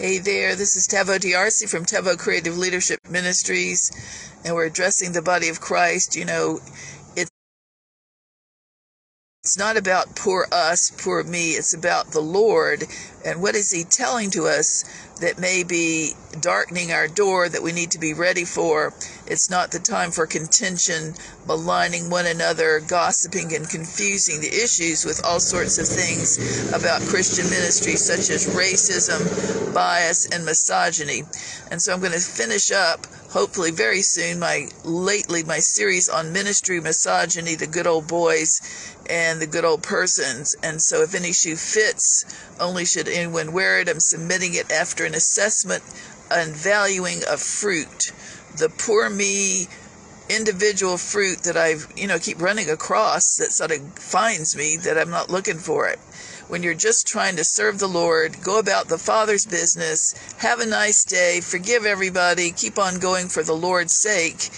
Hey there, this is Taveau D'Arcy from Taveau Creative Leadership Ministries, and we're addressing the body of Christ. You know, it's not about poor us, poor me. It's about the Lord and what is He telling to us that may be darkening our door that we need to be ready for. It's not the time for contention, maligning one another, gossiping, and confusing the issues with all sorts of things about Christian ministry, such as racism, bias, and misogyny. And so I'm going to finish up, hopefully very soon, my lately my series on ministry, misogyny, the good old boys, and the good old persons. And so if any shoe fits, only should anyone wear it. I'm submitting it after an assessment and valuing of fruit. The poor me individual fruit that I've, you know, keep running across that sort of finds me that I'm not looking for it. When you're just trying to serve the Lord, go about the Father's business, have a nice day, forgive everybody, keep on going for the Lord's sake,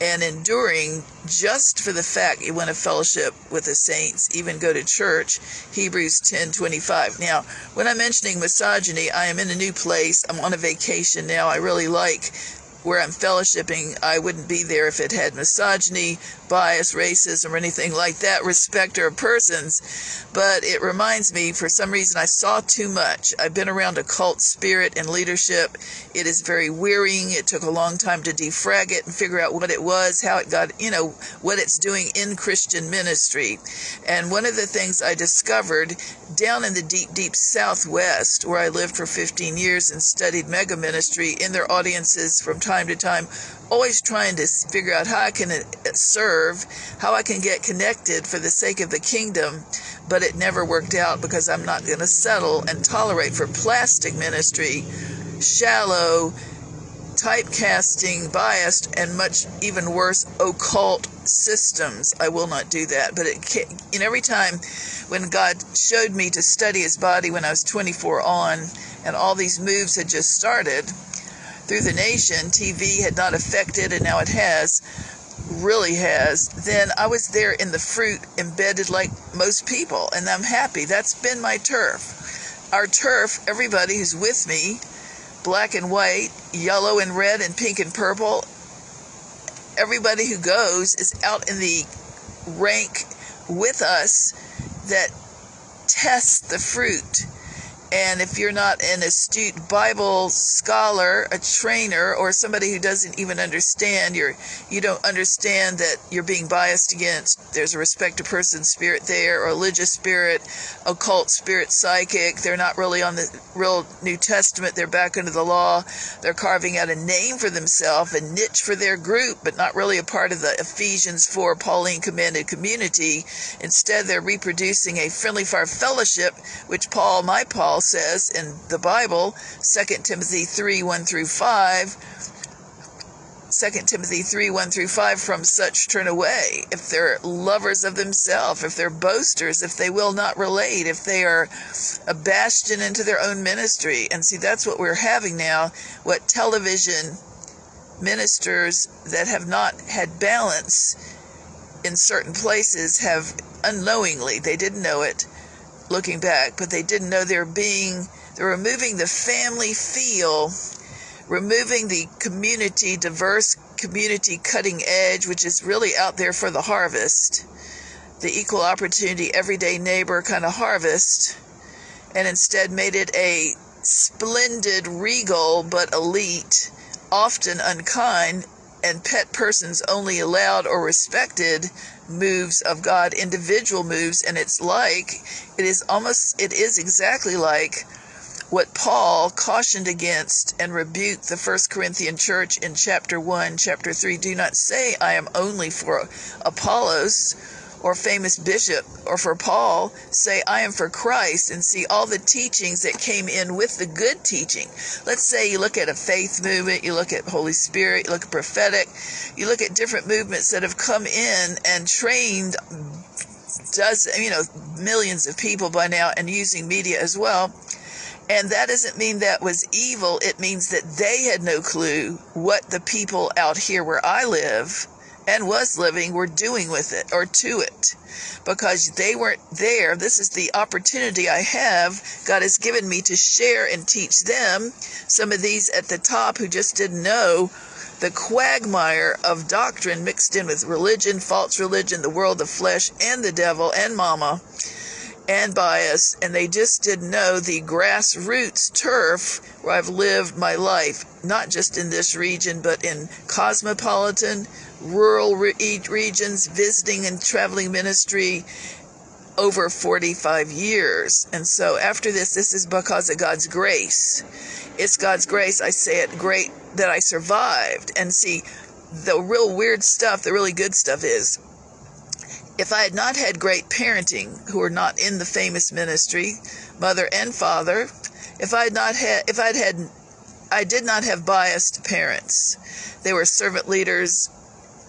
and enduring just for the fact you want to fellowship with the saints, even go to church. Hebrews 10 25. Now, when I'm mentioning misogyny, I am in a new place. I'm on a vacation now. I really like where I'm fellowshipping, I wouldn't be there if it had misogyny, bias, racism, or anything like that, respecter of persons. But it reminds me, for some reason, I saw too much. I've been around a cult spirit and leadership. It is very wearying. It took a long time to defrag it and figure out what it was, how it got, you know, what it's doing in Christian ministry. And one of the things I discovered down in the deep, deep Southwest, where I lived for 15 years and studied mega ministry in their audiences from time to time, always trying to figure out how I can uh, serve, how I can get connected for the sake of the kingdom, but it never worked out because I'm not going to settle and tolerate for plastic ministry, shallow, typecasting, biased, and much even worse, occult systems. I will not do that. But it, know, every time when God showed me to study His body when I was 24 on, and all these moves had just started through the nation, TV had not affected, and now it has, really has, then I was there in the fruit embedded like most people, and I'm happy. That's been my turf. Our turf, everybody who's with me, black and white, yellow and red, and pink and purple, everybody who goes is out in the rank with us that tests the fruit and if you're not an astute Bible scholar, a trainer, or somebody who doesn't even understand, you're, you don't understand that you're being biased against. There's a respect to person spirit there, or religious spirit, occult spirit, psychic. They're not really on the real New Testament. They're back under the law. They're carving out a name for themselves, a niche for their group, but not really a part of the Ephesians 4 Pauline commanded community. Instead, they're reproducing a friendly fire fellowship, which Paul, my Paul, Paul says in the Bible, 2 Timothy 3 1 through 5. 2 Timothy 3 1 through 5 from such turn away. If they're lovers of themselves, if they're boasters, if they will not relate, if they are a bastion into their own ministry. And see, that's what we're having now. What television ministers that have not had balance in certain places have unknowingly, they didn't know it, looking back, but they didn't know they're being, they're removing the family feel, removing the community, diverse community cutting edge, which is really out there for the harvest, the equal opportunity, everyday neighbor kind of harvest, and instead made it a splendid, regal, but elite, often unkind, and pet persons only allowed or respected moves of God, individual moves, and it's like it is almost it is exactly like what Paul cautioned against and rebuked the First Corinthian church in chapter 1, chapter 3. Do not say, I am only for Apollos or famous bishop or for Paul say, I am for Christ and see all the teachings that came in with the good teaching. Let's say you look at a faith movement, you look at Holy Spirit, you look at prophetic, you look at different movements that have come in and trained does you know millions of people by now and using media as well and that doesn't mean that was evil it means that they had no clue what the people out here where i live and was living were doing with it or to it because they weren't there. This is the opportunity I have. God has given me to share and teach them. Some of these at the top who just didn't know the quagmire of doctrine mixed in with religion, false religion, the world of flesh, and the devil, and mama, and bias, and they just didn't know the grassroots turf where I've lived my life, not just in this region, but in cosmopolitan, rural re- regions, visiting and traveling ministry over 45 years. And so after this, this is because of God's grace. It's God's grace. I say it great that I survived. And see, the real weird stuff, the really good stuff is if I had not had great parenting, who are not in the famous ministry, mother and father, if I had not had, if I'd had, I did not have biased parents. They were servant leaders,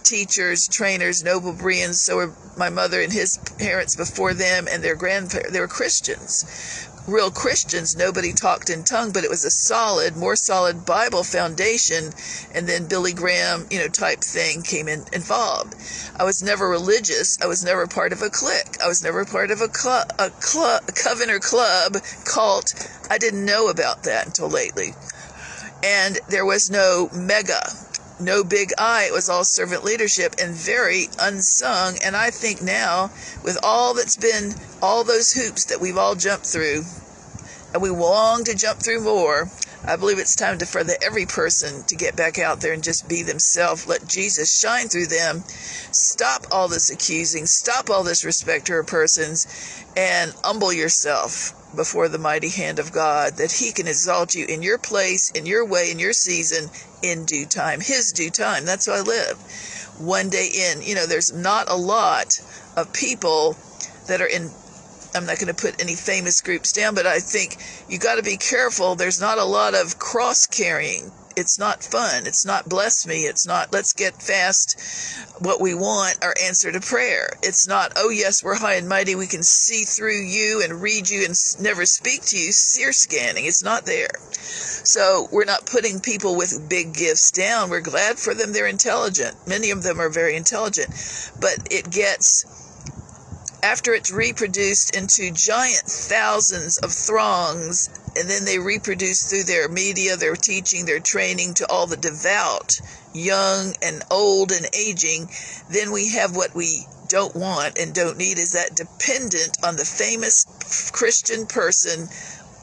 teachers, trainers, noble Bereans. So were my mother and his parents before them, and their grandparents. They were Christians real Christians, nobody talked in tongue, but it was a solid, more solid Bible foundation. And then Billy Graham, you know, type thing came in involved. I was never religious. I was never part of a clique. I was never part of a club, a club, a coven or club cult. I didn't know about that until lately. And there was no mega no big I. It was all servant leadership and very unsung. And I think now, with all that's been, all those hoops that we've all jumped through, and we long to jump through more, I believe it's time to for the, every person to get back out there and just be themselves. Let Jesus shine through them. Stop all this accusing. Stop all this respect to persons, and humble yourself before the mighty hand of God, that He can exalt you in your place, in your way, in your season, in due time, His due time. That's how I live. One day in, you know, there's not a lot of people that are in. I'm not going to put any famous groups down, but I think you got to be careful. There's not a lot of cross carrying it's not fun. It's not bless me. It's not let's get fast what we want, our answer to prayer. It's not, oh yes, we're high and mighty. We can see through you and read you and never speak to you. Seer scanning. It's not there. So we're not putting people with big gifts down. We're glad for them. They're intelligent. Many of them are very intelligent, but it gets after it's reproduced into giant thousands of throngs, and then they reproduce through their media, their teaching, their training to all the devout, young and old and aging, then we have what we don't want and don't need is that dependent on the famous Christian person,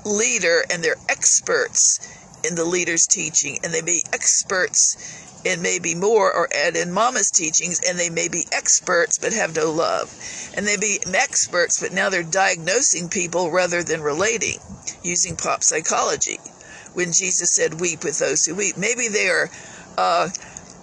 leader, and they're experts in the leader's teaching, and they be experts and maybe more or add in mama's teachings and they may be experts but have no love. And they be experts but now they're diagnosing people rather than relating using pop psychology. When jesus said weep with those who weep maybe they are uh,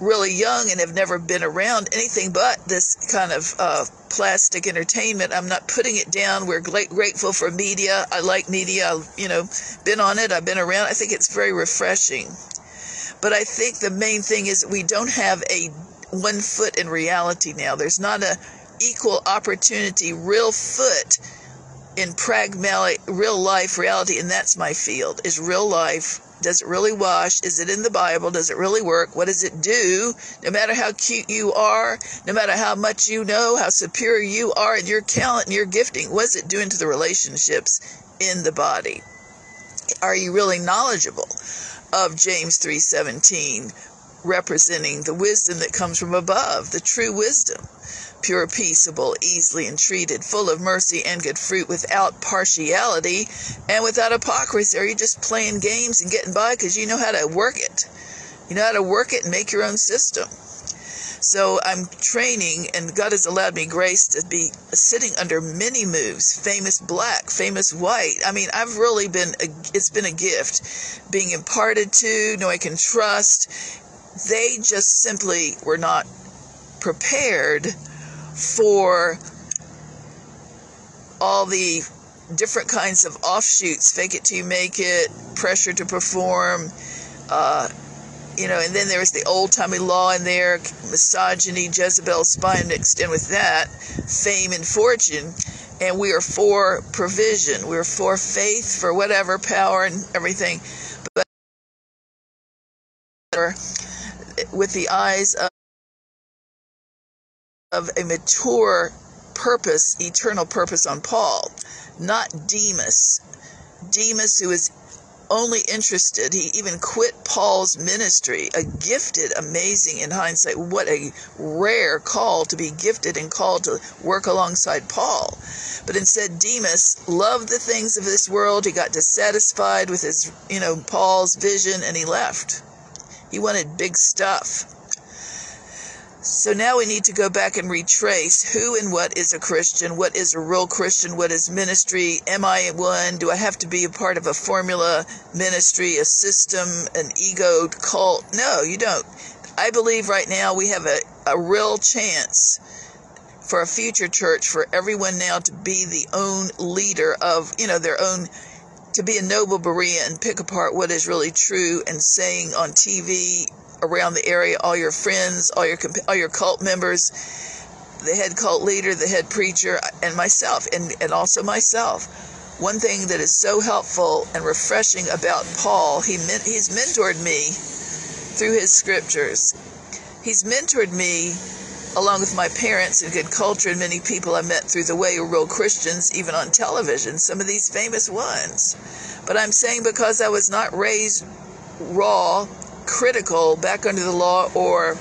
really young and have never been around anything but this kind of uh, plastic entertainment i'm not putting it down we're grateful for media i like media i've you know been on it i've been around i think it's very refreshing but I think the main thing is we don't have a one foot in reality now. There's not a equal opportunity, real foot in pragmatic, real life reality, and that's my field. Is real life. Does it really wash? Is it in the Bible? Does it really work? What does it do? No matter how cute you are, no matter how much you know, how superior you are in your talent and your gifting, what's it doing to the relationships in the body? Are you really knowledgeable? of James 3:17 representing the wisdom that comes from above, the true wisdom, pure, peaceable, easily entreated, full of mercy and good fruit, without partiality and without hypocrisy. Are you just playing games and getting by because you know how to work it? You know how to work it and make your own system. So I'm training, and God has allowed me grace to be sitting under many moves, famous black, famous white. I mean, I've really been, a, it's been a gift being imparted to, know I can trust. They just simply were not prepared for all the different kinds of offshoots fake it till you make it, pressure to perform. Uh, you know, and then there was the old timey law in there, misogyny, Jezebel spine mixed in with that, fame and fortune. And we are for provision. We're for faith, for whatever power and everything. But with the eyes of of a mature purpose, eternal purpose on Paul, not Demas. Demas, who is only interested, he even quit Paul's ministry, a gifted, amazing in hindsight. What a rare call to be gifted and called to work alongside Paul. But instead, Demas loved the things of this world. He got dissatisfied with his, you know, Paul's vision and he left. He wanted big stuff. So now we need to go back and retrace who and what is a Christian, what is a real Christian, what is ministry, am I one, do I have to be a part of a formula ministry, a system, an ego cult? No, you don't. I believe right now we have a, a real chance for a future church for everyone now to be the own leader of, you know, their own to be a noble Berean and pick apart what is really true and saying on TV around the area, all your friends, all your all your cult members, the head cult leader, the head preacher, and myself, and, and also myself. One thing that is so helpful and refreshing about Paul, he he's mentored me through his scriptures. He's mentored me along with my parents and good culture and many people I met through the way were real Christians, even on television, some of these famous ones. But I'm saying because I was not raised raw critical back under the law or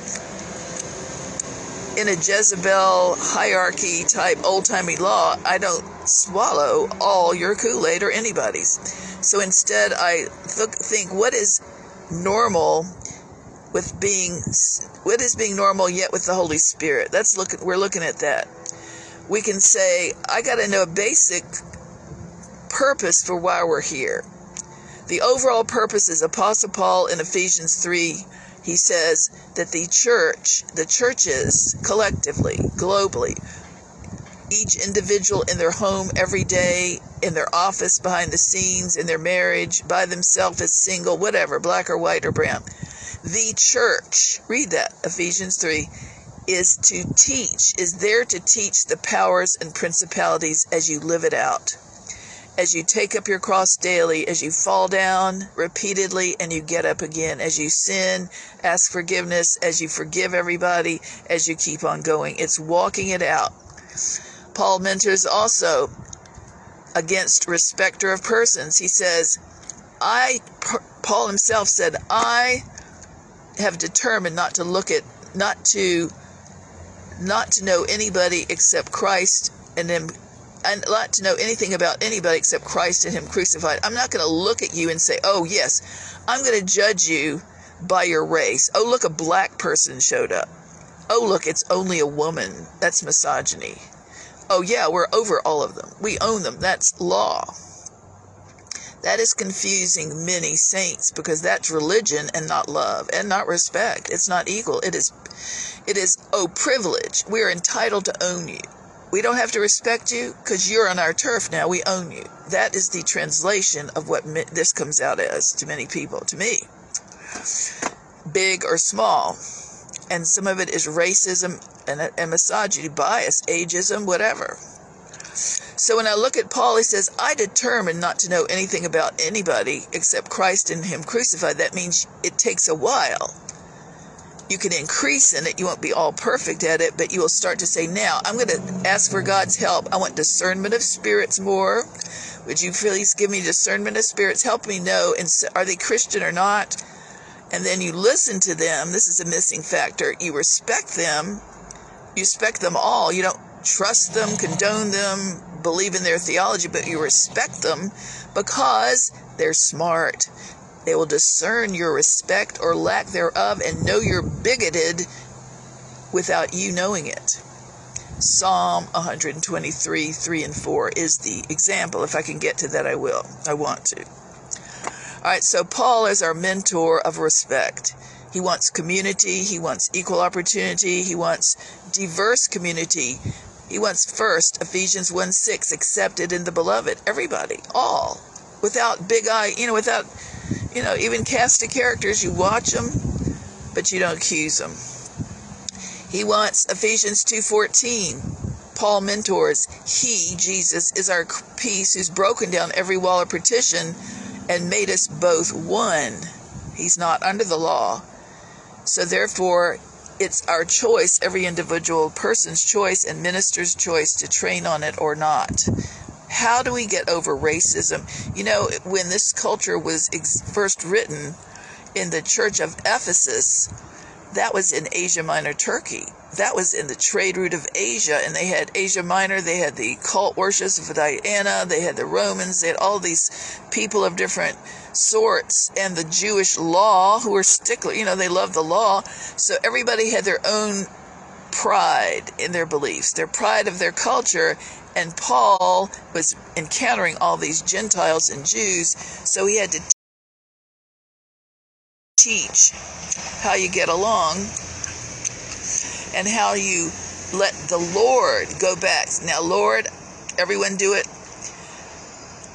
in a Jezebel hierarchy type old timey law, I don't swallow all your Kool Aid or anybody's. So instead, I th- think what is normal with being what is being normal yet with the Holy Spirit. That's look we're looking at that. We can say I got to know a basic purpose for why we're here. The overall purpose is Apostle Paul in Ephesians 3. He says that the church, the churches collectively, globally, each individual in their home every day, in their office, behind the scenes, in their marriage, by themselves as single, whatever, black or white or brown. The church, read that, Ephesians 3, is to teach, is there to teach the powers and principalities as you live it out as you take up your cross daily, as you fall down repeatedly and you get up again, as you sin, ask forgiveness, as you forgive everybody, as you keep on going. It's walking it out. Paul mentors also against respecter of persons. He says, I, Paul himself said, I have determined not to look at, not to, not to know anybody except Christ and then and not to know anything about anybody except Christ and Him crucified. I'm not going to look at you and say, oh, yes, I'm going to judge you by your race. Oh, look, a black person showed up. Oh, look, it's only a woman. That's misogyny. Oh, yeah, we're over all of them. We own them. That's law. That is confusing many saints because that's religion and not love and not respect. It's not equal. It is, it is, oh, privilege. We are entitled to own you. We don't have to respect you because you're on our turf now. We own you. That is the translation of what this comes out as to many people, to me. Big or small. And some of it is racism and, and misogyny, bias, ageism, whatever. So when I look at Paul, he says, I determined not to know anything about anybody except Christ and Him crucified. That means it takes a while you can increase in it. You won't be all perfect at it, but you will start to say, now I'm going to ask for God's help. I want discernment of spirits more. Would you please give me discernment of spirits? Help me know, and are they Christian or not? And then you listen to them. This is a missing factor. You respect them. You respect them all. You don't trust them, condone them, believe in their theology, but you respect them because they're smart. They will discern your respect or lack thereof and know you're bigoted without you knowing it. Psalm 123, 3 and 4 is the example. If I can get to that, I will. I want to. All right, so Paul is our mentor of respect. He wants community, he wants equal opportunity, he wants diverse community. He wants first, Ephesians 1 6, accepted in the beloved. Everybody, all, without big eye, you know, without you know, even cast of characters, you watch them, but you don't accuse them. He wants Ephesians 2:14. Paul mentors, he, Jesus, is our peace who's broken down every wall of partition and made us both one. He's not under the law. So therefore, it's our choice, every individual person's choice and minister's choice to train on it or not. How do we get over racism? You know, when this culture was ex- first written in the church of Ephesus, that was in Asia Minor, Turkey. That was in the trade route of Asia, and they had Asia Minor, they had the cult worships of Diana, they had the Romans, they had all these people of different sorts, and the Jewish law, who were stickler, you know, they loved the law. So everybody had their own pride in their beliefs, their pride of their culture. And Paul was encountering all these Gentiles and Jews, so he had to teach how you get along and how you let the Lord go back. Now, Lord, everyone do it.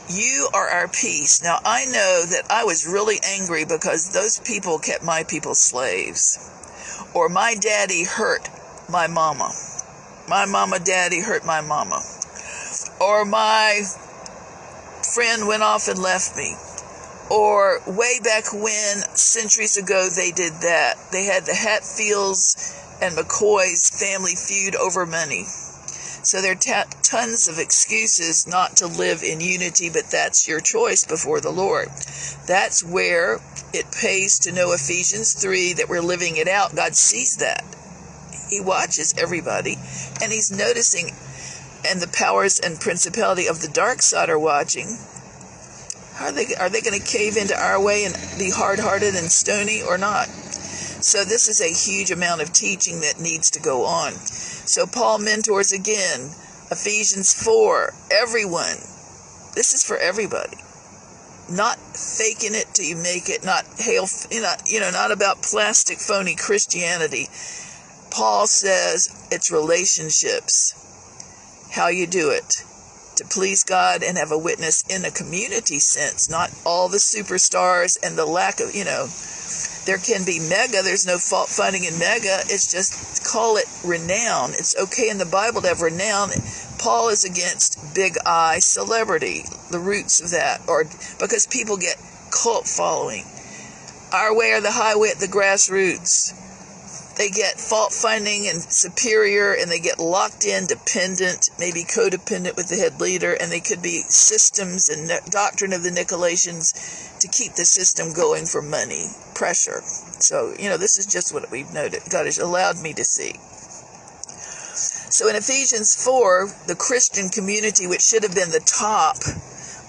You are our peace. Now, I know that I was really angry because those people kept my people slaves. Or my daddy hurt my mama. My mama, daddy hurt my mama. Or my friend went off and left me or way back when, centuries ago, they did that. They had the Hatfields and McCoy's family feud over money. So there are t- tons of excuses not to live in unity, but that's your choice before the Lord. That's where it pays to know Ephesians 3 that we're living it out. God sees that. He watches everybody, and He's noticing, and the powers and principality of the dark side are watching are they are they going to cave into our way and be hard-hearted and stony or not? So this is a huge amount of teaching that needs to go on. So Paul mentors again, Ephesians 4, everyone. This is for everybody. Not faking it till you make it, not hail, you know, you know, not about plastic phony Christianity. Paul says it's relationships. How you do it to please God and have a witness in a community sense, not all the superstars and the lack of, you know, there can be mega. There's no fault finding in mega. It's just call it renown. It's okay in the Bible to have renown. Paul is against big I celebrity, the roots of that, or because people get cult following. Our way or the highway at the grassroots they get fault finding and superior and they get locked in dependent maybe codependent with the head leader and they could be systems and doctrine of the nicolaitans to keep the system going for money pressure. So you know this is just what we've noted god has allowed me to see. So in ephesians 4 the christian community which should have been the top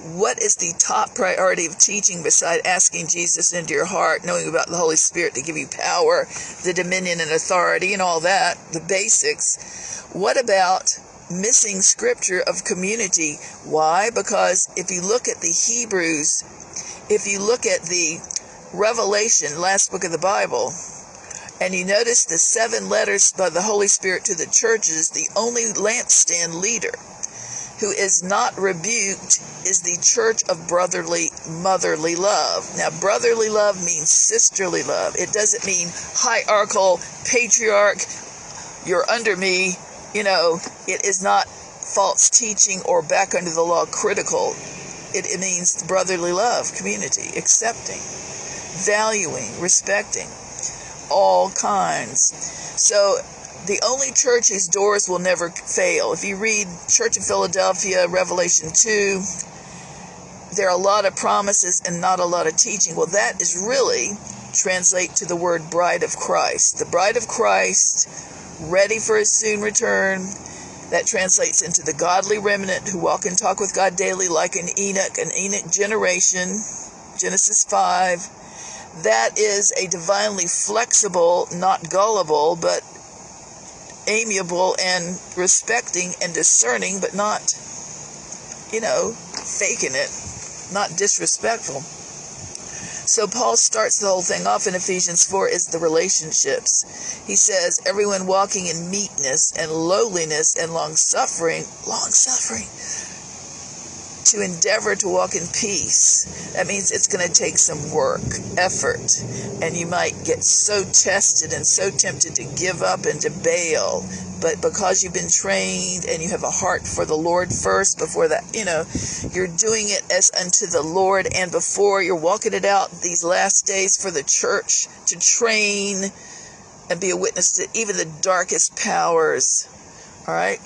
what is the top priority of teaching beside asking Jesus into your heart, knowing about the Holy Spirit to give you power, the dominion and authority, and all that, the basics? What about missing scripture of community? Why? Because if you look at the Hebrews, if you look at the Revelation, last book of the Bible, and you notice the seven letters by the Holy Spirit to the churches, the only lampstand leader who is not rebuked is the church of brotherly, motherly love. Now, brotherly love means sisterly love. It doesn't mean hierarchical, patriarch, you're under me. You know, it is not false teaching or back under the law critical. It, it means brotherly love, community, accepting, valuing, respecting, all kinds. So the only church whose doors will never fail. If you read Church of Philadelphia, Revelation 2, there are a lot of promises and not a lot of teaching. Well, that is really translate to the word bride of Christ. The bride of Christ, ready for his soon return. That translates into the godly remnant who walk and talk with God daily, like an Enoch, an Enoch generation. Genesis 5. That is a divinely flexible, not gullible, but amiable and respecting and discerning, but not, you know, faking it, not disrespectful. So Paul starts the whole thing off in Ephesians 4 is the relationships. He says, everyone walking in meekness and lowliness and long suffering, long suffering, to endeavor to walk in peace. That means it's going to take some work, effort, and you might get so tested and so tempted to give up and to bail. But because you've been trained and you have a heart for the Lord first, before that, you know, you're doing it as unto the Lord, and before you're walking it out these last days for the church to train and be a witness to even the darkest powers. All right?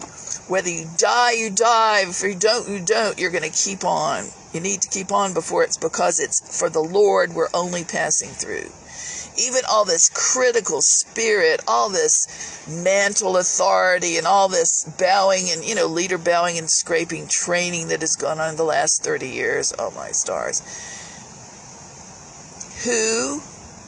Whether you die, you die. If you don't, you don't. You're going to keep on. You need to keep on before it's because it's for the Lord we're only passing through. Even all this critical spirit, all this mantle authority, and all this bowing and, you know, leader bowing and scraping training that has gone on in the last 30 years. Oh, my stars. Who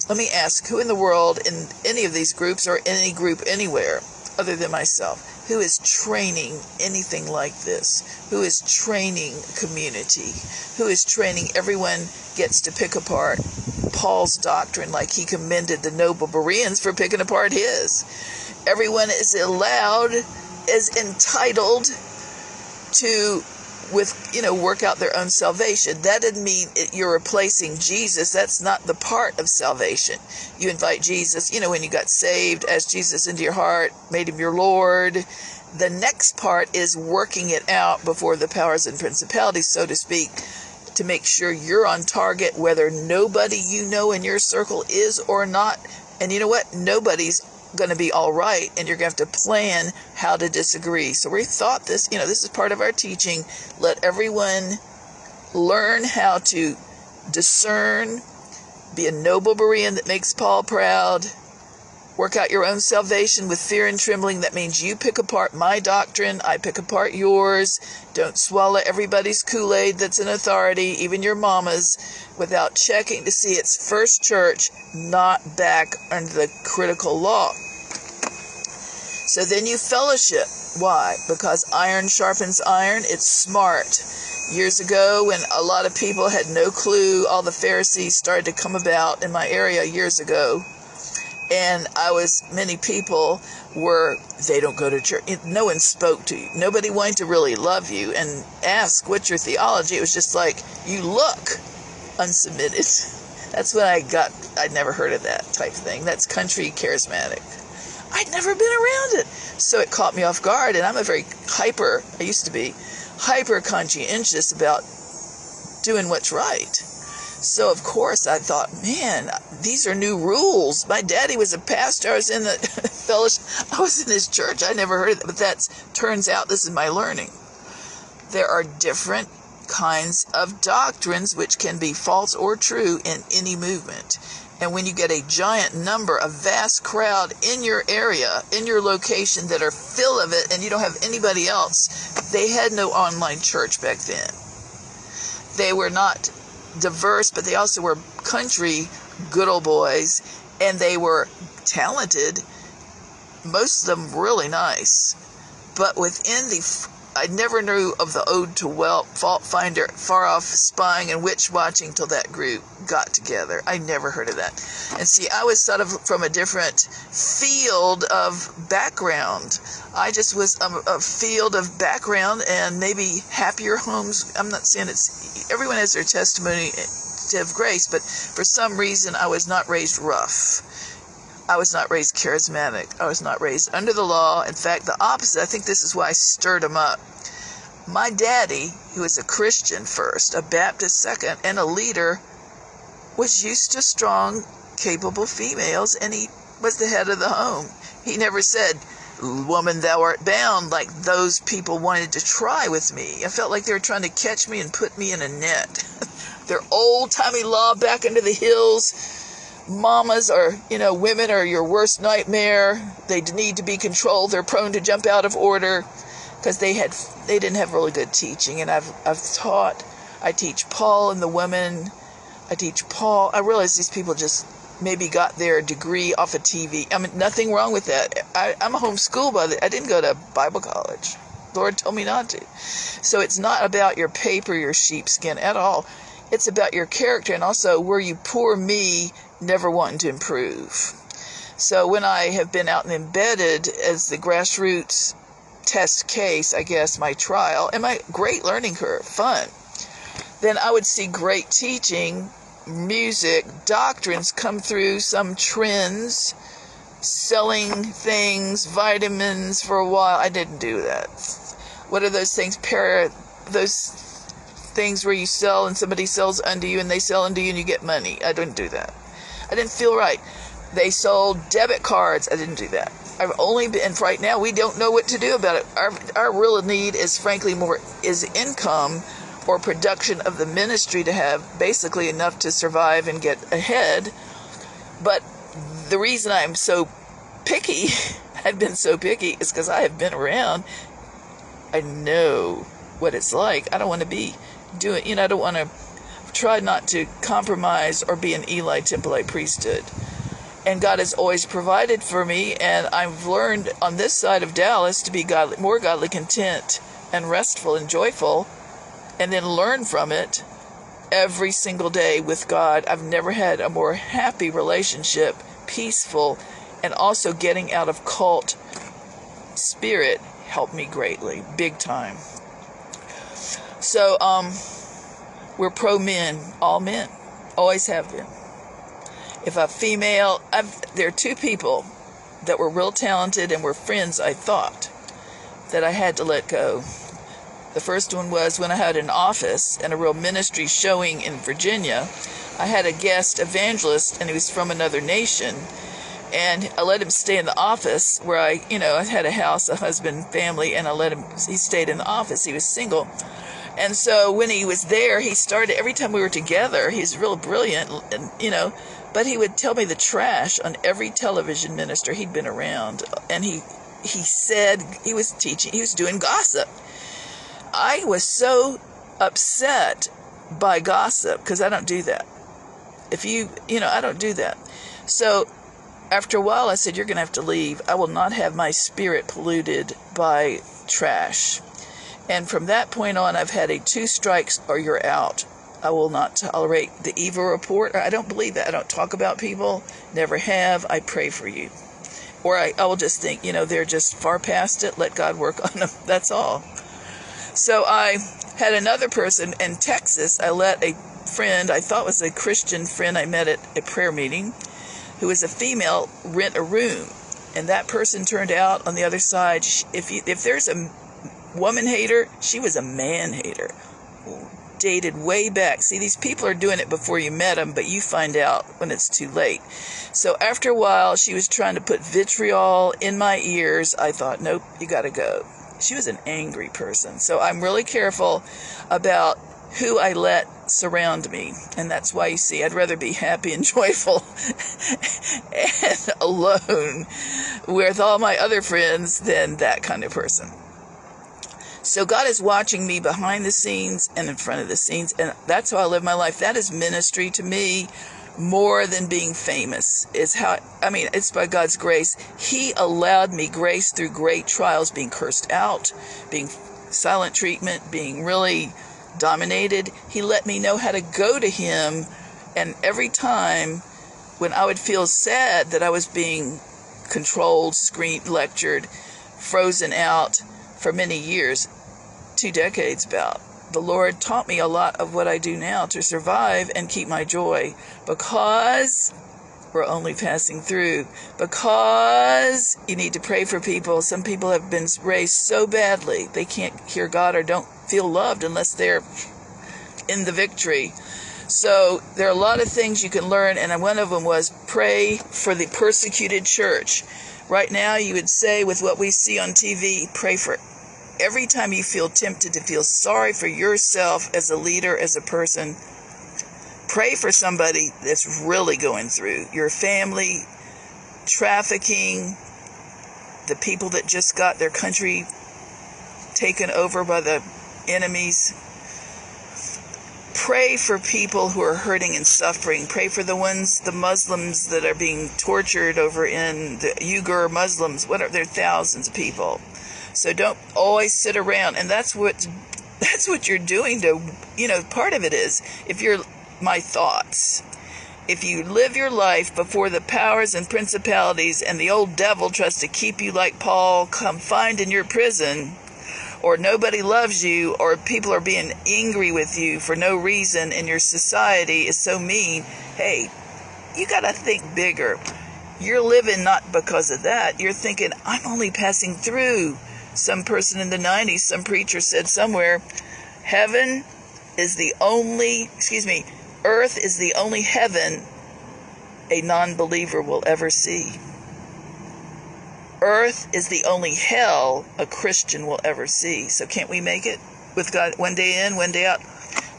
let me ask who in the world, in any of these groups or any group anywhere other than myself, who is training anything like this? Who is training community? Who is training everyone gets to pick apart Paul's doctrine like he commended the noble Bereans for picking apart his? Everyone is allowed, is entitled to with you know work out their own salvation. That doesn't mean you're replacing jesus. That's not the part of salvation. You invite jesus you know when you got saved asked jesus into your heart made him your lord. The next part is working it out before the powers and principalities so to speak to make sure you're on target whether nobody you know in your circle is or not. And you know what? Nobody's going to be all right and you're going to have to plan how to disagree. So we thought this, you know, this is part of our teaching. Let everyone learn how to discern, be a noble Berean that makes Paul proud, Work out your own salvation with fear and trembling. That means you pick apart my doctrine, I pick apart yours. Don't swallow everybody's Kool Aid that's an authority, even your mama's, without checking to see it's first church, not back under the critical law. So then you fellowship. Why? Because iron sharpens iron. It's smart. Years ago, when a lot of people had no clue, all the Pharisees started to come about in my area years ago and I was many people were they don't go to church. No one spoke to you. Nobody wanted to really love you and ask what's your theology. It was just like you look unsubmitted. That's when I got. I'd never heard of that type thing. That's country charismatic. I'd never been around it, so it caught me off guard. And I'm a very hyper. I used to be hyper conscientious about doing what's right. So, of course, I thought, man, these are new rules. My daddy was a pastor. I was in the fellowship. I was in his church. I never heard of it, but that turns out this is my learning. There are different kinds of doctrines which can be false or true in any movement. And when you get a giant number, a vast crowd in your area, in your location that are full of it, and you don't have anybody else, they had no online church back then. They were not diverse, but they also were country good old boys, and they were talented. Most of them really nice, but within the I never knew of the ode to Welp fault finder far off spying and witch watching till that group got together. I never heard of that. And see, I was sort of from a different field of background. I just was a, a field of background and maybe happier homes. I'm not saying it's everyone has their testimony to have grace, but for some reason I was not raised rough. I was not raised charismatic. I was not raised under the law. In fact, the opposite. I think this is why I stirred him up. My daddy, who was a Christian first, a Baptist second, and a leader, was used to strong, capable females, and he was the head of the home. He never said, Woman, thou art bound, like those people wanted to try with me. I felt like they were trying to catch me and put me in a net. Their old timey law back into the hills mamas or you know women are your worst nightmare. They need to be controlled. They're prone to jump out of order because they had they didn't have really good teaching. And i've i've taught i teach paul and the women. I teach paul. I realize these people just maybe got their degree off of tv i mean nothing wrong with that. I, i'm a homeschool by the i didn't go to bible college. Lord told me not to. So it's not about your paper your sheepskin at all. It's about your character and also where you pour me never wanting to improve. So when I have been out and embedded as the grassroots test case, I guess, my trial, and my great learning curve, fun, then I would see great teaching, music, doctrines come through, some trends, selling things, vitamins for a while. I didn't do that. What are those things? Para, those things where you sell and somebody sells unto you and they sell unto you and you get money. I didn't do that. I didn't feel right. they sold debit cards. I didn't do that. I've only been, right now we don't know what to do about it. Our, our real need is frankly more is income or production of the ministry to have basically enough to survive and get ahead. But the reason I'm so picky, I've been so picky, is because I have been around. I know what it's like. I don't want to be doing, you know, I don't want to try not to compromise or be an Eli Tempelite priesthood and God has always provided for me. And I've learned on this side of Dallas to be godly, more godly content and restful and joyful, and then learn from it every single day with God. I've never had a more happy relationship, peaceful, and also getting out of cult spirit helped me greatly, big time. So, um, we're pro men, all men, always have been if a female, I've, there are two people that were real talented and were friends, I thought, that I had to let go. The first one was when I had an office and a real ministry showing in Virginia. I had a guest evangelist, and he was from another nation. And I let him stay in the office where I, you know, I had a house, a husband, family, and I let him, he stayed in the office. He was single. And so when he was there, he started, every time we were together, he's real brilliant, and, you know, but he would tell me the trash on every television minister he'd been around. And he, he said he was teaching, he was doing gossip. I was so upset by gossip because I don't do that. If you, you know, I don't do that. So after a while, I said, You're going to have to leave. I will not have my spirit polluted by trash. And from that point on, I've had a two strikes or you're out. I will not tolerate the evil report. I don't believe that. I don't talk about people, never have. I pray for you. Or I, I will just think, you know, they're just far past it. Let God work on them. That's all. So I had another person in Texas. I let a friend, I thought was a Christian friend I met at a prayer meeting, who was a female, rent a room. And that person turned out on the other side. If, you, if there's a woman hater, she was a man hater dated way back. See, these people are doing it before you met them, but you find out when it's too late. So after a while, she was trying to put vitriol in my ears. I thought, nope, you got to go. She was an angry person. So I'm really careful about who I let surround me. And that's why you see, I'd rather be happy and joyful and alone with all my other friends than that kind of person. So God is watching me behind the scenes and in front of the scenes. And that's how I live my life. That is ministry to me more than being famous is how I mean it's by God's grace he allowed me grace through great trials being cursed out being silent treatment being really dominated he let me know how to go to him and every time when I would feel sad that I was being controlled screened lectured frozen out for many years two decades about. The Lord taught me a lot of what I do now to survive and keep my joy because we're only passing through. Because you need to pray for people. Some people have been raised so badly they can't hear God or don't feel loved unless they're in the victory. So there are a lot of things you can learn, and one of them was pray for the persecuted church. Right now, you would say, with what we see on TV, pray for every time you feel tempted to feel sorry for yourself as a leader, as a person, pray for somebody that's really going through your family, trafficking, the people that just got their country taken over by the enemies. Pray for people who are hurting and suffering. Pray for the ones, the Muslims that are being tortured over in the Uyghur Muslims. What are there? Thousands of people so don't always sit around. And that's what that's what you're doing to you know, part of it is if you're my thoughts. If you live your life before the powers and principalities and the old devil tries to keep you like Paul confined in your prison, or nobody loves you, or people are being angry with you for no reason, and your society is so mean, hey, you got to think bigger. You're living not because of that. You're thinking, I'm only passing through some person in the 90s, some preacher said somewhere, heaven is the only, excuse me, earth is the only heaven a non believer will ever see. Earth is the only hell a Christian will ever see. So can't we make it with God one day in, one day out?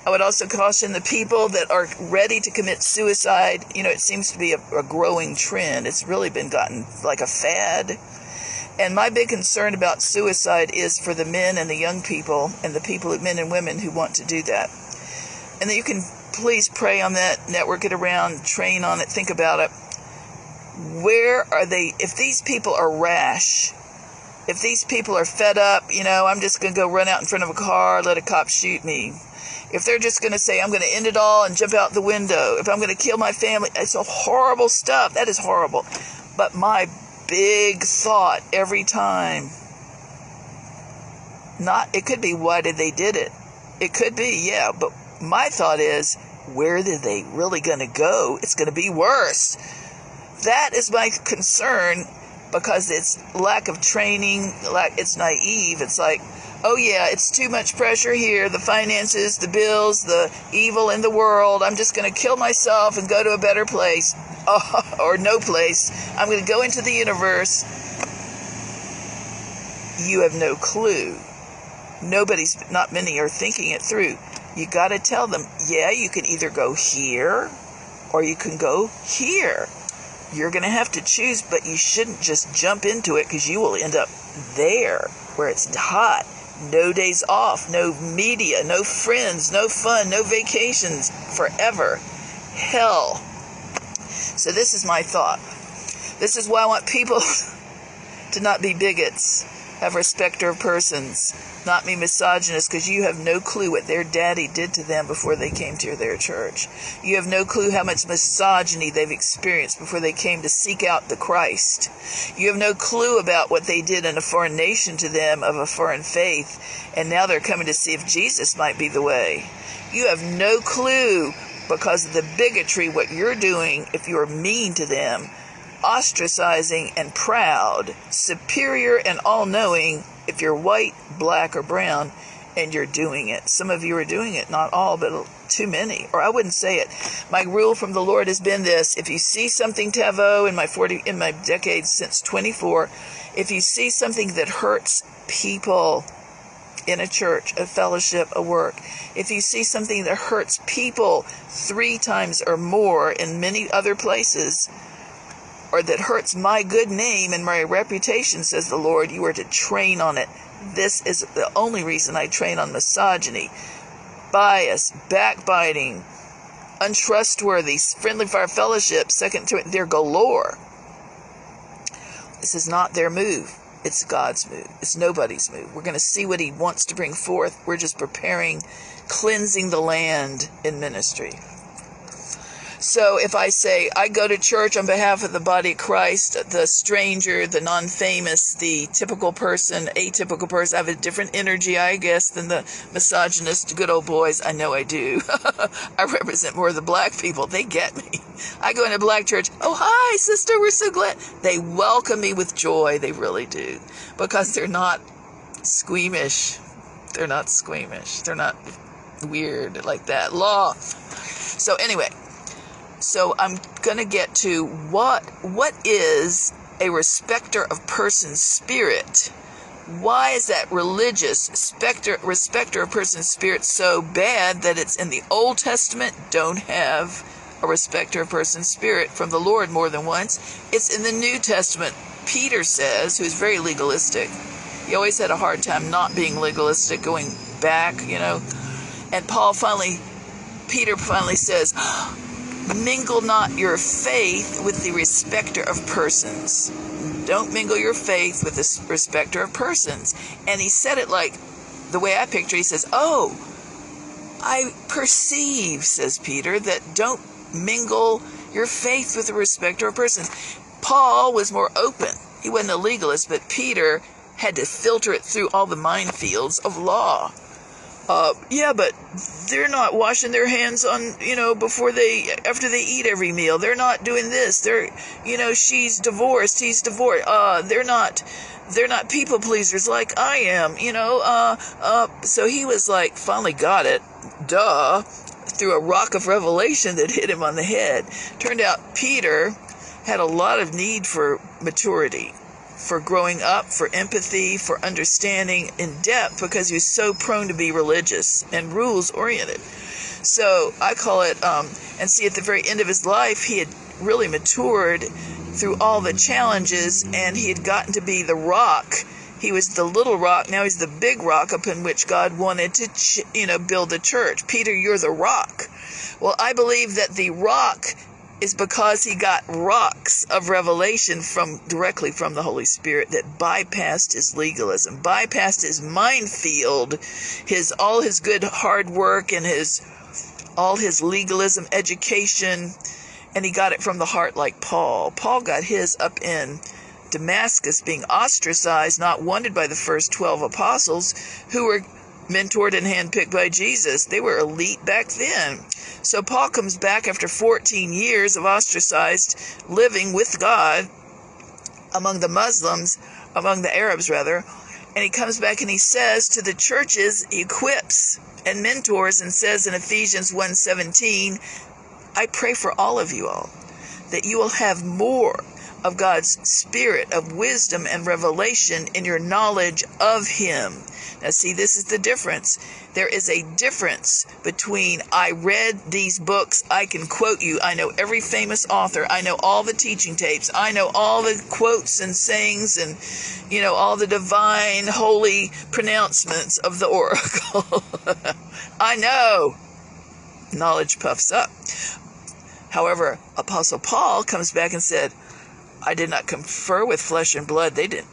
I would also caution the people that are ready to commit suicide. You know, it seems to be a, a growing trend. It's really been gotten like a fad. And my big concern about suicide is for the men and the young people and the people, men and women who want to do that. And that you can please pray on that, network it around, train on it, think about it. Where are they? If these people are rash, if these people are fed up, you know, I'm just going to go run out in front of a car, let a cop shoot me. If they're just going to say, I'm going to end it all and jump out the window, if I'm going to kill my family, it's a horrible stuff. That is horrible. But my big thought every time, not, it could be, why did they did it? It could be, yeah, but my thought is, where are they really going to go? It's going to be worse. That is my concern because it's lack of training, like it's naive. It's like, oh yeah, it's too much pressure here, the finances, the bills, the evil in the world. I'm just going to kill myself and go to a better place oh, or no place. I'm going to go into the universe. You have no clue. Nobody's, not many are thinking it through you got to tell them, yeah, you can either go here or you can go here. You're going to have to choose, but you shouldn't just jump into it because you will end up there where it's hot. No days off, no media, no friends, no fun, no vacations, forever. Hell. So, this is my thought. This is why I want people to not be bigots have respect of persons, not be misogynist, because you have no clue what their daddy did to them before they came to their church. You have no clue how much misogyny they've experienced before they came to seek out the Christ. You have no clue about what they did in a foreign nation to them of a foreign faith, and now they're coming to see if Jesus might be the way. You have no clue because of the bigotry what you're doing if you're mean to them ostracizing and proud, superior and all knowing if you're white, black, or brown, and you're doing it. Some of you are doing it, not all, but too many. Or I wouldn't say it. My rule from the Lord has been this if you see something, Taveau, in my 40, in my decades since 24, if you see something that hurts people, in a church, a fellowship, a work. If you see something that hurts people three times or more in many other places, or that hurts my good name and my reputation, says the Lord, you are to train on it. This is the only reason I train on misogyny, bias, backbiting, untrustworthy, friendly fire fellowship, second to it, they're galore. This is not their move. It's God's move. It's nobody's move. We're going to see what He wants to bring forth. We're just preparing, cleansing the land in ministry. So if I say, I go to church on behalf of the body of Christ, the stranger, the non famous, the typical person, atypical person, I have a different energy, I guess, than the misogynist, good old boys. I know I do. I represent more of the black people. They get me. I go into black church. Oh, hi, sister. We're so glad. They welcome me with joy. They really do. Because they're not squeamish. They're not squeamish. They're not weird like that. Law. So, anyway, so I'm going to get to what what is a respecter of person's spirit? Why is that religious specter, respecter of person's spirit so bad that it's in the Old Testament don't have a respecter of person's spirit from the Lord more than once? It's in the New Testament. Peter says, who's very legalistic, he always had a hard time not being legalistic, going back, you know. And Paul finally, Peter finally says, mingle not your faith with the respecter of persons. Don't mingle your faith with the respecter of persons. And he said it like the way I picture. He says, "Oh, I perceive," says Peter, "that don't mingle your faith with the respecter of persons." Paul was more open. He wasn't a legalist, but Peter had to filter it through all the minefields of law uh, yeah, but they're not washing their hands on, you know, before they, after they eat every meal. They're not doing this. They're, you know, she's divorced. He's divorced. Uh, they're not, they're not people pleasers like I am, you know. Uh, uh, so he was like, finally got it. Duh. through a rock of revelation that hit him on the head. Turned out Peter had a lot of need for maturity, for growing up, for empathy, for understanding in depth because he was so prone to be religious and rules oriented. So I call it, um, and see, at the very end of his life, he had really matured through all the challenges and he had gotten to be the rock he was the little rock. Now he's the big rock upon which God wanted to, ch- you know, build the church. Peter, you're the rock. Well, I believe that the rock is because he got rocks of revelation from directly from the Holy Spirit that bypassed his legalism, bypassed his minefield, his all his good hard work and his all his legalism education, and he got it from the heart like Paul. Paul got his up in Damascus being ostracized, not wanted by the first 12 apostles who were mentored and handpicked by Jesus. They were elite back then. So Paul comes back after 14 years of ostracized living with God among the Muslims, among the Arabs rather, and he comes back and he says to the churches, he equips and mentors and says in Ephesians 1:17, I pray for all of you all that you will have more of God's spirit of wisdom and revelation in your knowledge of Him. Now, see, this is the difference. There is a difference between I read these books, I can quote you, I know every famous author, I know all the teaching tapes, I know all the quotes and sayings, and, you know, all the divine, holy pronouncements of the oracle. I know. Knowledge puffs up. However, Apostle Paul comes back and said, I did not confer with flesh and blood. They didn't.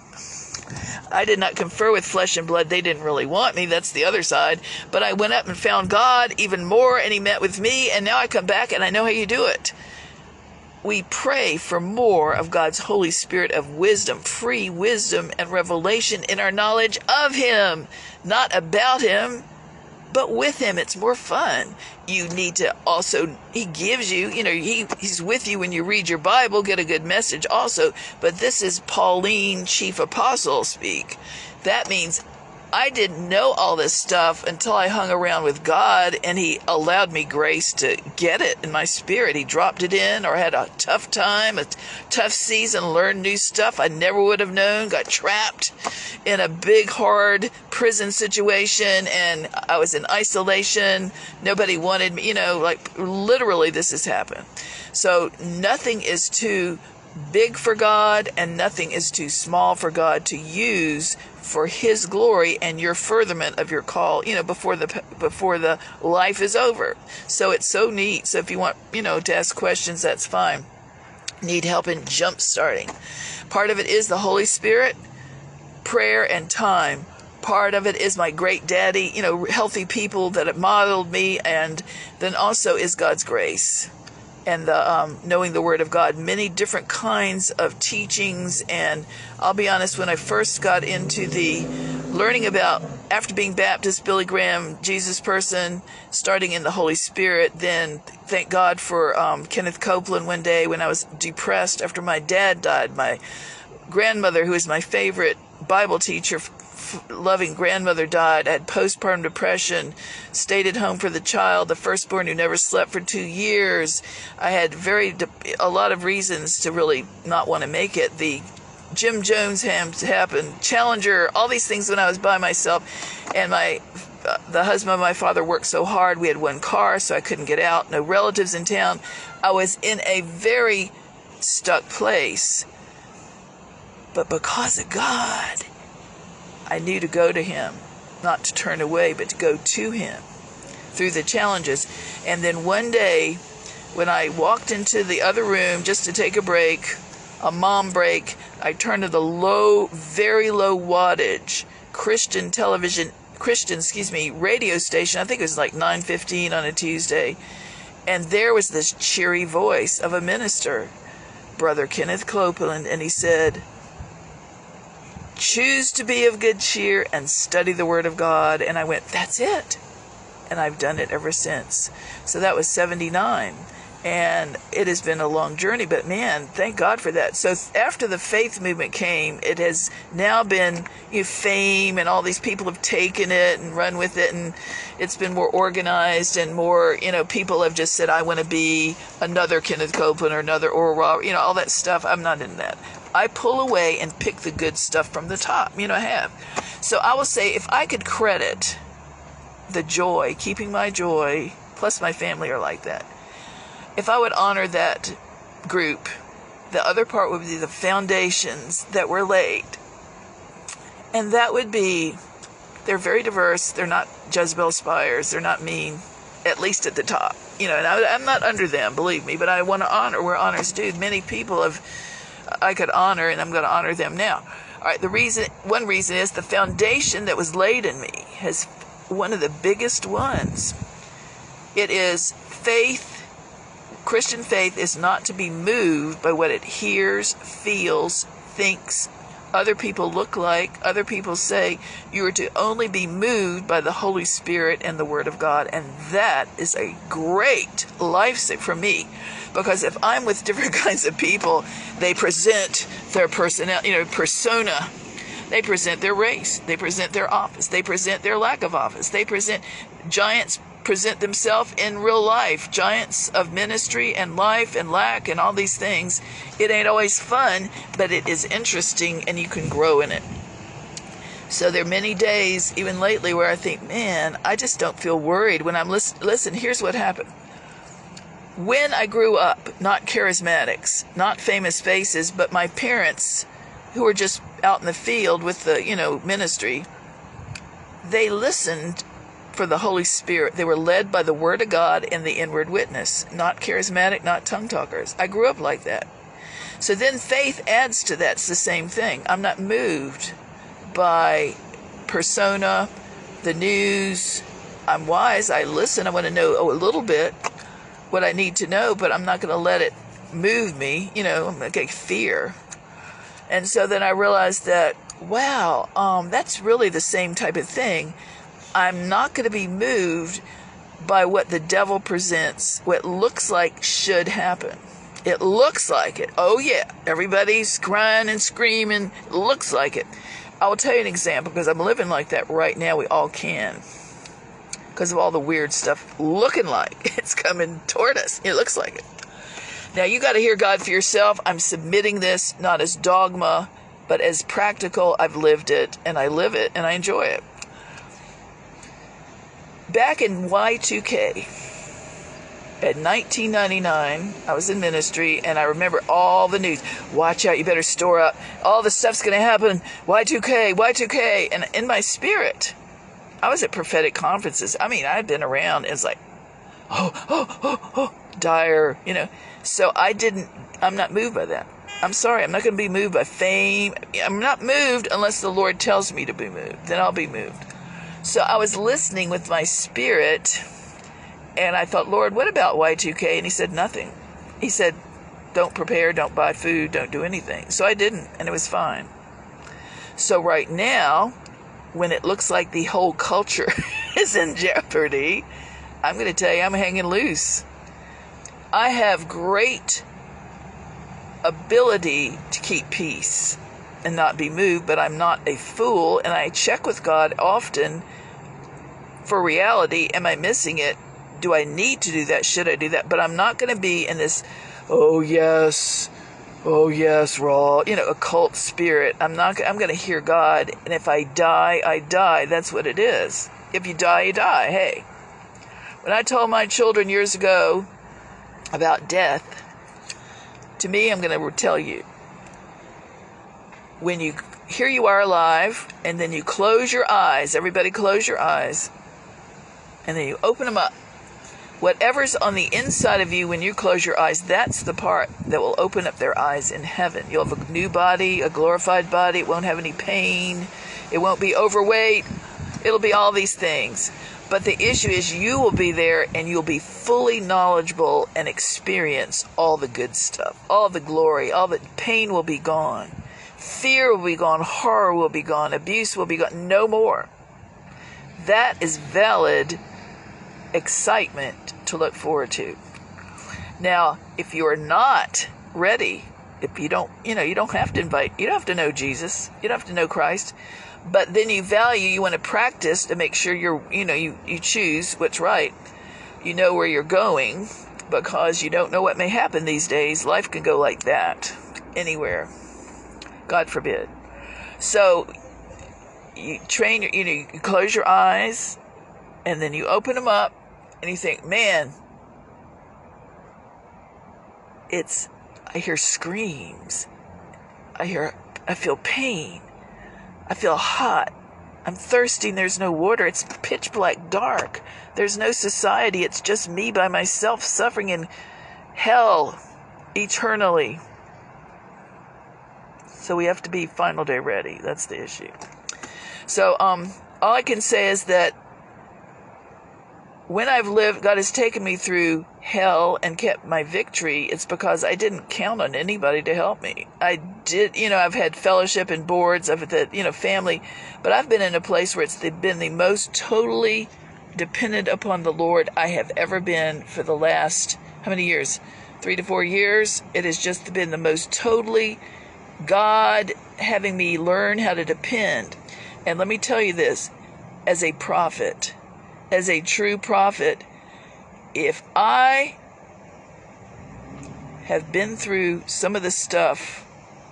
I did not confer with flesh and blood. They didn't really want me. That's the other side. But I went up and found God even more, and He met with me. And now I come back and I know how you do it. We pray for more of God's Holy Spirit of wisdom, free wisdom and revelation in our knowledge of Him, not about Him but with him it's more fun. You need to also he gives you you know he, he's with you when you read your bible get a good message also. But this is pauline chief apostle speak. That means I didn't know all this stuff until I hung around with God and He allowed me grace to get it in my spirit. He dropped it in or had a tough time, a tough season, learned new stuff I never would have known, got trapped in a big, hard prison situation and I was in isolation. Nobody wanted me, you know, like literally this has happened. So nothing is too big for God and nothing is too small for God to use for his glory and your furtherment of your call you know before the before the life is over. So it's so neat. So if you want you know to ask questions that's fine. Need help in jump starting. Part of it is the holy spirit prayer and time. Part of it is my great daddy you know healthy people that have modeled me and then also is god's grace and the um, knowing the Word of God, many different kinds of teachings. And I'll be honest, when I first got into the learning about, after being Baptist, Billy Graham, Jesus person, starting in the Holy Spirit, then thank God for um, Kenneth Copeland one day when I was depressed after my dad died. My grandmother, who was my favorite Bible teacher loving grandmother died. Had postpartum depression, stayed at home for the child, the firstborn who never slept for two years. I had very a lot of reasons to really not want to make it. The Jim Jones happened, Challenger, all these things when I was by myself, and my uh, the husband of my father worked so hard. We had one car, so I couldn't get out. No relatives in town. I was in a very stuck place. But because of God, I knew to go to him, not to turn away, but to go to him through the challenges. And then one day, when I walked into the other room just to take a break, a mom break, I turned to the low, very low wattage Christian television, Christian, excuse me, radio station. I think it was like 9:15 on a Tuesday, and there was this cheery voice of a minister, Brother Kenneth Copeland, and he said, choose to be of good cheer and study the Word of God. And I went, that's it. And I've done it ever since. So that was 79. and it has been a long journey but man thank god for that so after the faith movement came it has now been you know, fame and all these people have taken it and run with it and it's been more organized and more you know people have just said i want to be another kenneth copeland or another oral robert you know all that stuff i'm not in that i pull away and pick the good stuff from the top you know i have so i will say if i could credit the joy keeping my joy plus my family are like that if I would honor that group, the other part would be the foundations that were laid. And that would be, they're very diverse. They're not Jezebel spires. They're not mean, at least at the top. You know, and I, am not under them, believe me, but I want to honor where honor's due. Many people have, I could honor, and I'm going to honor them now. All right, the reason, one reason is the foundation that was laid in me has one of the biggest ones. It is faith Christian faith is not to be moved by what it hears, feels, thinks, other people look like, other people say. You are to only be moved by the Holy Spirit and the Word of God. And that is a great life for me. Because if I'm with different kinds of people, they present their personality, you know, persona. They present their race. They present their office. They present their lack of office. They present giants present themselves in real life, giants of ministry and life and lack and all these things. It ain't always fun, but it is interesting and you can grow in it. So there are many days, even lately, where I think, man, I just don't feel worried when I'm listen. Listen, here's what happened. When I grew up, not charismatics, not famous faces, but my parents, who were just out in the field with the, you know, ministry, they listened for the Holy Spirit. They were led by the Word of God and the inward witness, not charismatic, not tongue talkers. I grew up like that. So then faith adds to that. It's the same thing. I'm not moved by persona, the news. I'm wise. I listen. I want to know oh, a little bit what I need to know, but I'm not going to let it move me. You know, I'm going to get fear. And so then I realized that, wow, um, that's really the same type of thing I'm not going to be moved by what the devil presents, what looks like should happen. It looks like it. Oh, yeah. Everybody's crying and screaming. Looks like it. I will tell you an example because I'm living like that right now. We all can. Because of all the weird stuff looking like it's coming toward us. It looks like it. Now, you got to hear God for yourself. I'm submitting this not as dogma, but as practical. I've lived it and I live it and I enjoy it back in Y2K, at 1999, I was in ministry, and I remember all the news. Watch out, you better store up. All the stuff's going to happen. Y2K, Y2K. And in my spirit, I was at prophetic conferences. I mean, I'd been around. It's like, oh, oh, oh, oh, dire, you know. So I didn't, I'm not moved by that. I'm sorry, I'm not going to be moved by fame. I'm not moved unless the Lord tells me to be moved. Then I'll be moved. So I was listening with my spirit and I thought, Lord, what about Y2K? And he said, nothing. He said, don't prepare, don't buy food, don't do anything. So I didn't, and it was fine. So right now, when it looks like the whole culture is in jeopardy, I'm going to tell you, I'm hanging loose. I have great ability to keep peace and not be moved, but I'm not a fool, and I check with God often for reality. Am I missing it? Do I need to do that? Should I do that? But I'm not going to be in this, oh yes, oh yes, raw, you know, occult spirit. I'm not. I'm going to hear God, and if I die, I die. That's what it is. If you die, you die. Hey, when I told my children years ago about death, to me, I'm going to tell you when you here you are alive and then you close your eyes everybody close your eyes and then you open them up whatever's on the inside of you when you close your eyes that's the part that will open up their eyes in heaven. You'll have a new body a glorified body. It won't have any pain. It won't be overweight. It'll be all these things. But the issue is you will be there and you'll be fully knowledgeable and experience all the good stuff all the glory all the pain will be gone. Fear will be gone, horror will be gone, abuse will be gone, no more. That is valid excitement to look forward to. Now, if you are not ready, if you don't, you know, you don't have to invite, you don't have to know Jesus, you don't have to know Christ, but then you value, you want to practice to make sure you're, you know, you, you choose what's right. You know where you're going because you don't know what may happen these days. Life can go like that anywhere. God forbid. So you train your, you know, you close your eyes and then you open them up and you think, man, it's, I hear screams. I hear, I feel pain. I feel hot. I'm thirsty and there's no water. It's pitch black dark. There's no society. It's just me by myself suffering in hell eternally. So we have to be final day ready. That's the issue. So um all I can say is that when I've lived, God has taken me through hell and kept my victory. It's because I didn't count on anybody to help me. I did, you know, I've had fellowship and boards, I've had, you know, family, but I've been in a place where it's been the most totally dependent upon the Lord I have ever been for the last, how many years? Three to four years. It has just been the most totally God having me learn how to depend. And let me tell you this as a prophet, as a true prophet, if I have been through some of the stuff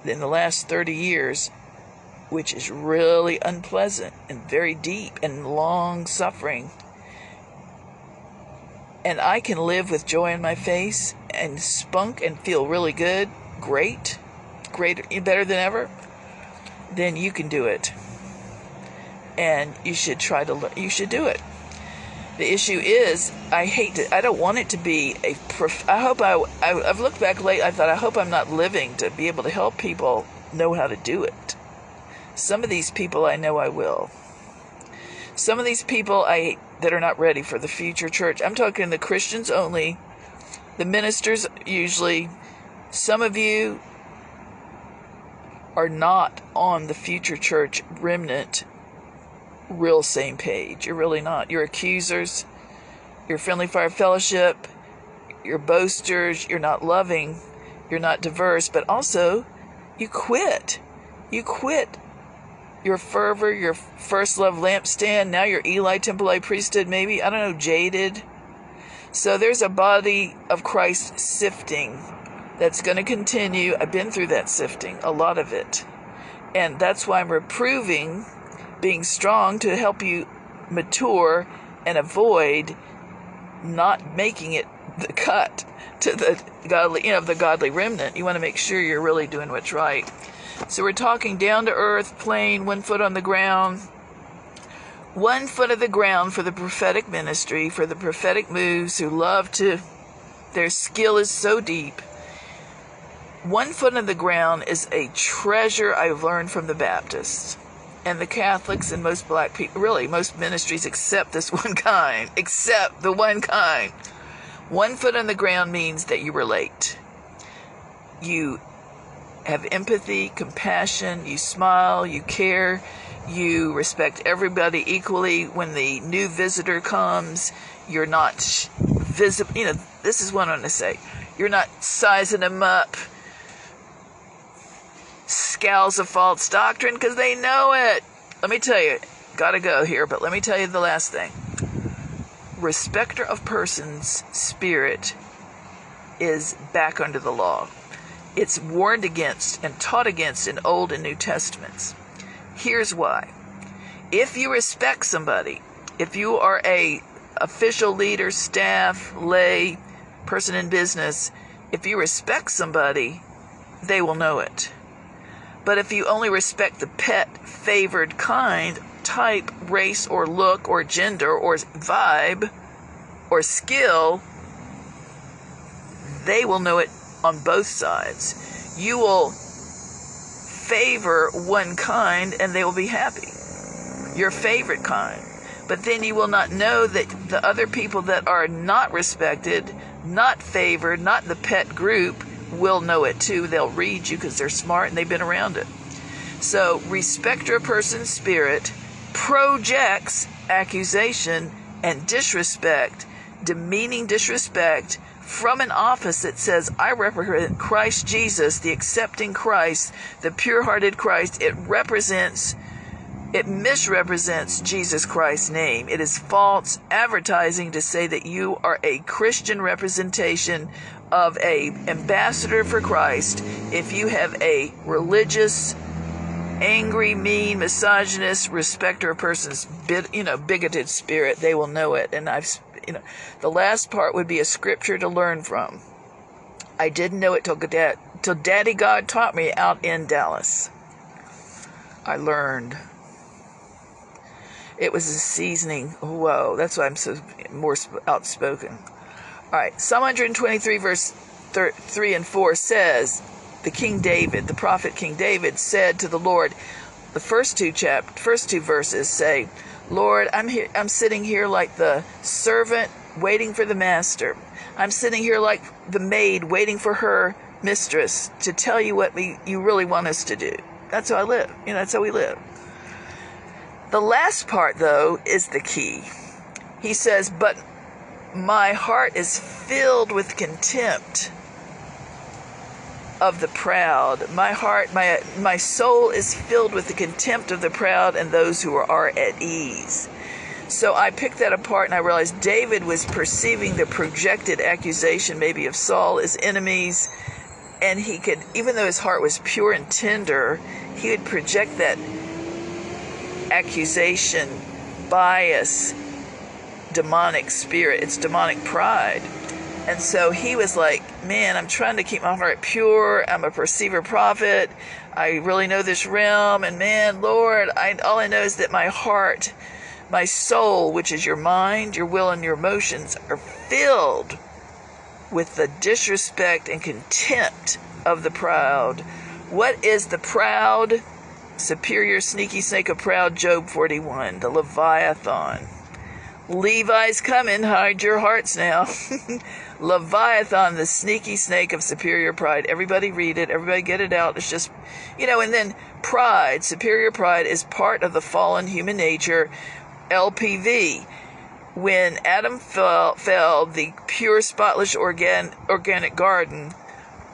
in the last 30 years, which is really unpleasant and very deep and long suffering, and I can live with joy in my face and spunk and feel really good, great, greater, better than ever, then you can do it. And you should try to you should do it. The issue is, I hate to, I don't want it to be a, prof, I hope I, I, I've looked back late, I thought, I hope I'm not living to be able to help people know how to do it. Some of these people I know I will. Some of these people I that are not ready for the future church. I'm talking the Christians only, the ministers usually. Some of you are not on the future church remnant real same page. You're really not. You're accusers, you're friendly fire fellowship, you're boasters, you're not loving, you're not diverse, but also you quit. You quit your fervor, your first love lampstand, now you're Eli Temple I priesthood, maybe, I don't know, jaded. So there's a body of Christ sifting that's going to continue. I've been through that sifting, a lot of it. And that's why I'm reproving being strong to help you mature and avoid not making it the cut to the godly, you know, the godly remnant. You want to make sure you're really doing what's right. So we're talking down to earth, plain, one foot on the ground, one foot of the ground for the prophetic ministry, for the prophetic moves who love to, their skill is so deep. One foot on the ground is a treasure I've learned from the Baptists and the Catholics and most black people, really, most ministries except this one kind, except the one kind. One foot on the ground means that you relate. You have empathy, compassion, you smile, you care, you respect everybody equally. When the new visitor comes, you're not visible. You know, this is what I'm going to say. You're not sizing them up, scowls of false doctrine, because they know it. Let me tell you, gotta go here, but let me tell you the last thing. Respecter of persons' spirit is back under the law. It's warned against and taught against in Old and New Testaments. Here's why. If you respect somebody, if you are a official leader, staff, lay, person in business, if you respect somebody, they will know it. But if you only respect the pet, favored kind, type, race, or look, or gender, or vibe, or skill, they will know it on both sides. You will favor one kind and they will be happy. Your favorite kind. But then you will not know that the other people that are not respected, not favored, not the pet group, will know it too. They'll read you because they're smart and they've been around it. So, respect your person's spirit projects accusation and disrespect, demeaning disrespect from an office that says, I represent Christ Jesus, the accepting Christ, the pure hearted Christ. It represents, it misrepresents Jesus Christ's name. It is false advertising to say that you are a Christian representation of a ambassador for Christ if you have a religious angry, mean, misogynist, respecter of persons, you know, bigoted spirit, they will know it. And I've, you know, the last part would be a scripture to learn from. I didn't know it till, Dad, till Daddy God taught me out in Dallas. I learned. It was a seasoning. Whoa, that's why I'm so more outspoken. All right, Psalm 123, verse 3 and 4 says, the King David, the prophet King David, said to the Lord, the first two chap, first two verses say, Lord, I'm here, I'm sitting here like the servant waiting for the master. I'm sitting here like the maid waiting for her mistress to tell you what we, you really want us to do. That's how I live. You know, that's how we live. The last part, though, is the key. He says, But my heart is filled with contempt of the proud. My heart, my my soul is filled with the contempt of the proud and those who are at ease. So I picked that apart and I realized David was perceiving the projected accusation maybe of Saul as enemies and he could even though his heart was pure and tender, he would project that accusation, bias, demonic spirit, it's demonic pride and so he was like, Man, I'm trying to keep my heart pure. I'm a perceiver prophet. I really know this realm. And man, Lord, I, all I know is that my heart, my soul, which is your mind, your will, and your emotions, are filled with the disrespect and contempt of the proud. What is the proud, superior, sneaky snake of proud? Job 41, the Leviathan. Levi's coming, hide your hearts now. Leviathan, the sneaky snake of superior pride. Everybody read it, everybody get it out. It's just, you know, and then pride, superior pride, is part of the fallen human nature, LPV. When Adam fell, fell the pure, spotless organ, organic garden,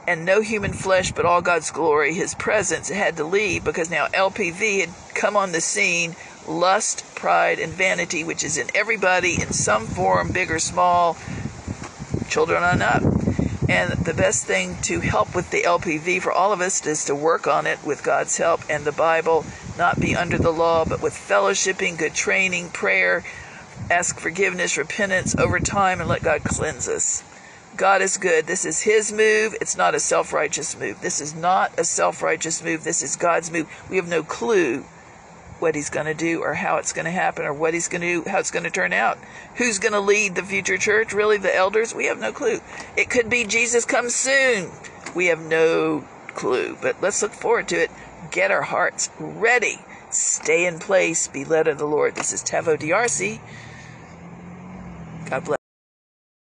and no human flesh but all God's glory, his presence had to leave because now LPV had come on the scene lust, pride, and vanity, which is in everybody in some form, big or small, children on up. And the best thing to help with the LPV for all of us is to work on it with God's help and the Bible, not be under the law, but with fellowshipping, good training, prayer, ask forgiveness, repentance over time, and let God cleanse us. God is good. This is His move. It's not a self righteous move. This is not a self righteous move. This is God's move. We have no clue what he's going to do or how it's going to happen or what he's going to do, how it's going to turn out. Who's going to lead the future church? Really, the elders? We have no clue. It could be Jesus comes soon. We have no clue, but let's look forward to it. Get our hearts ready. Stay in place. Be led of the Lord. This is Taveau D'Arcy. God bless.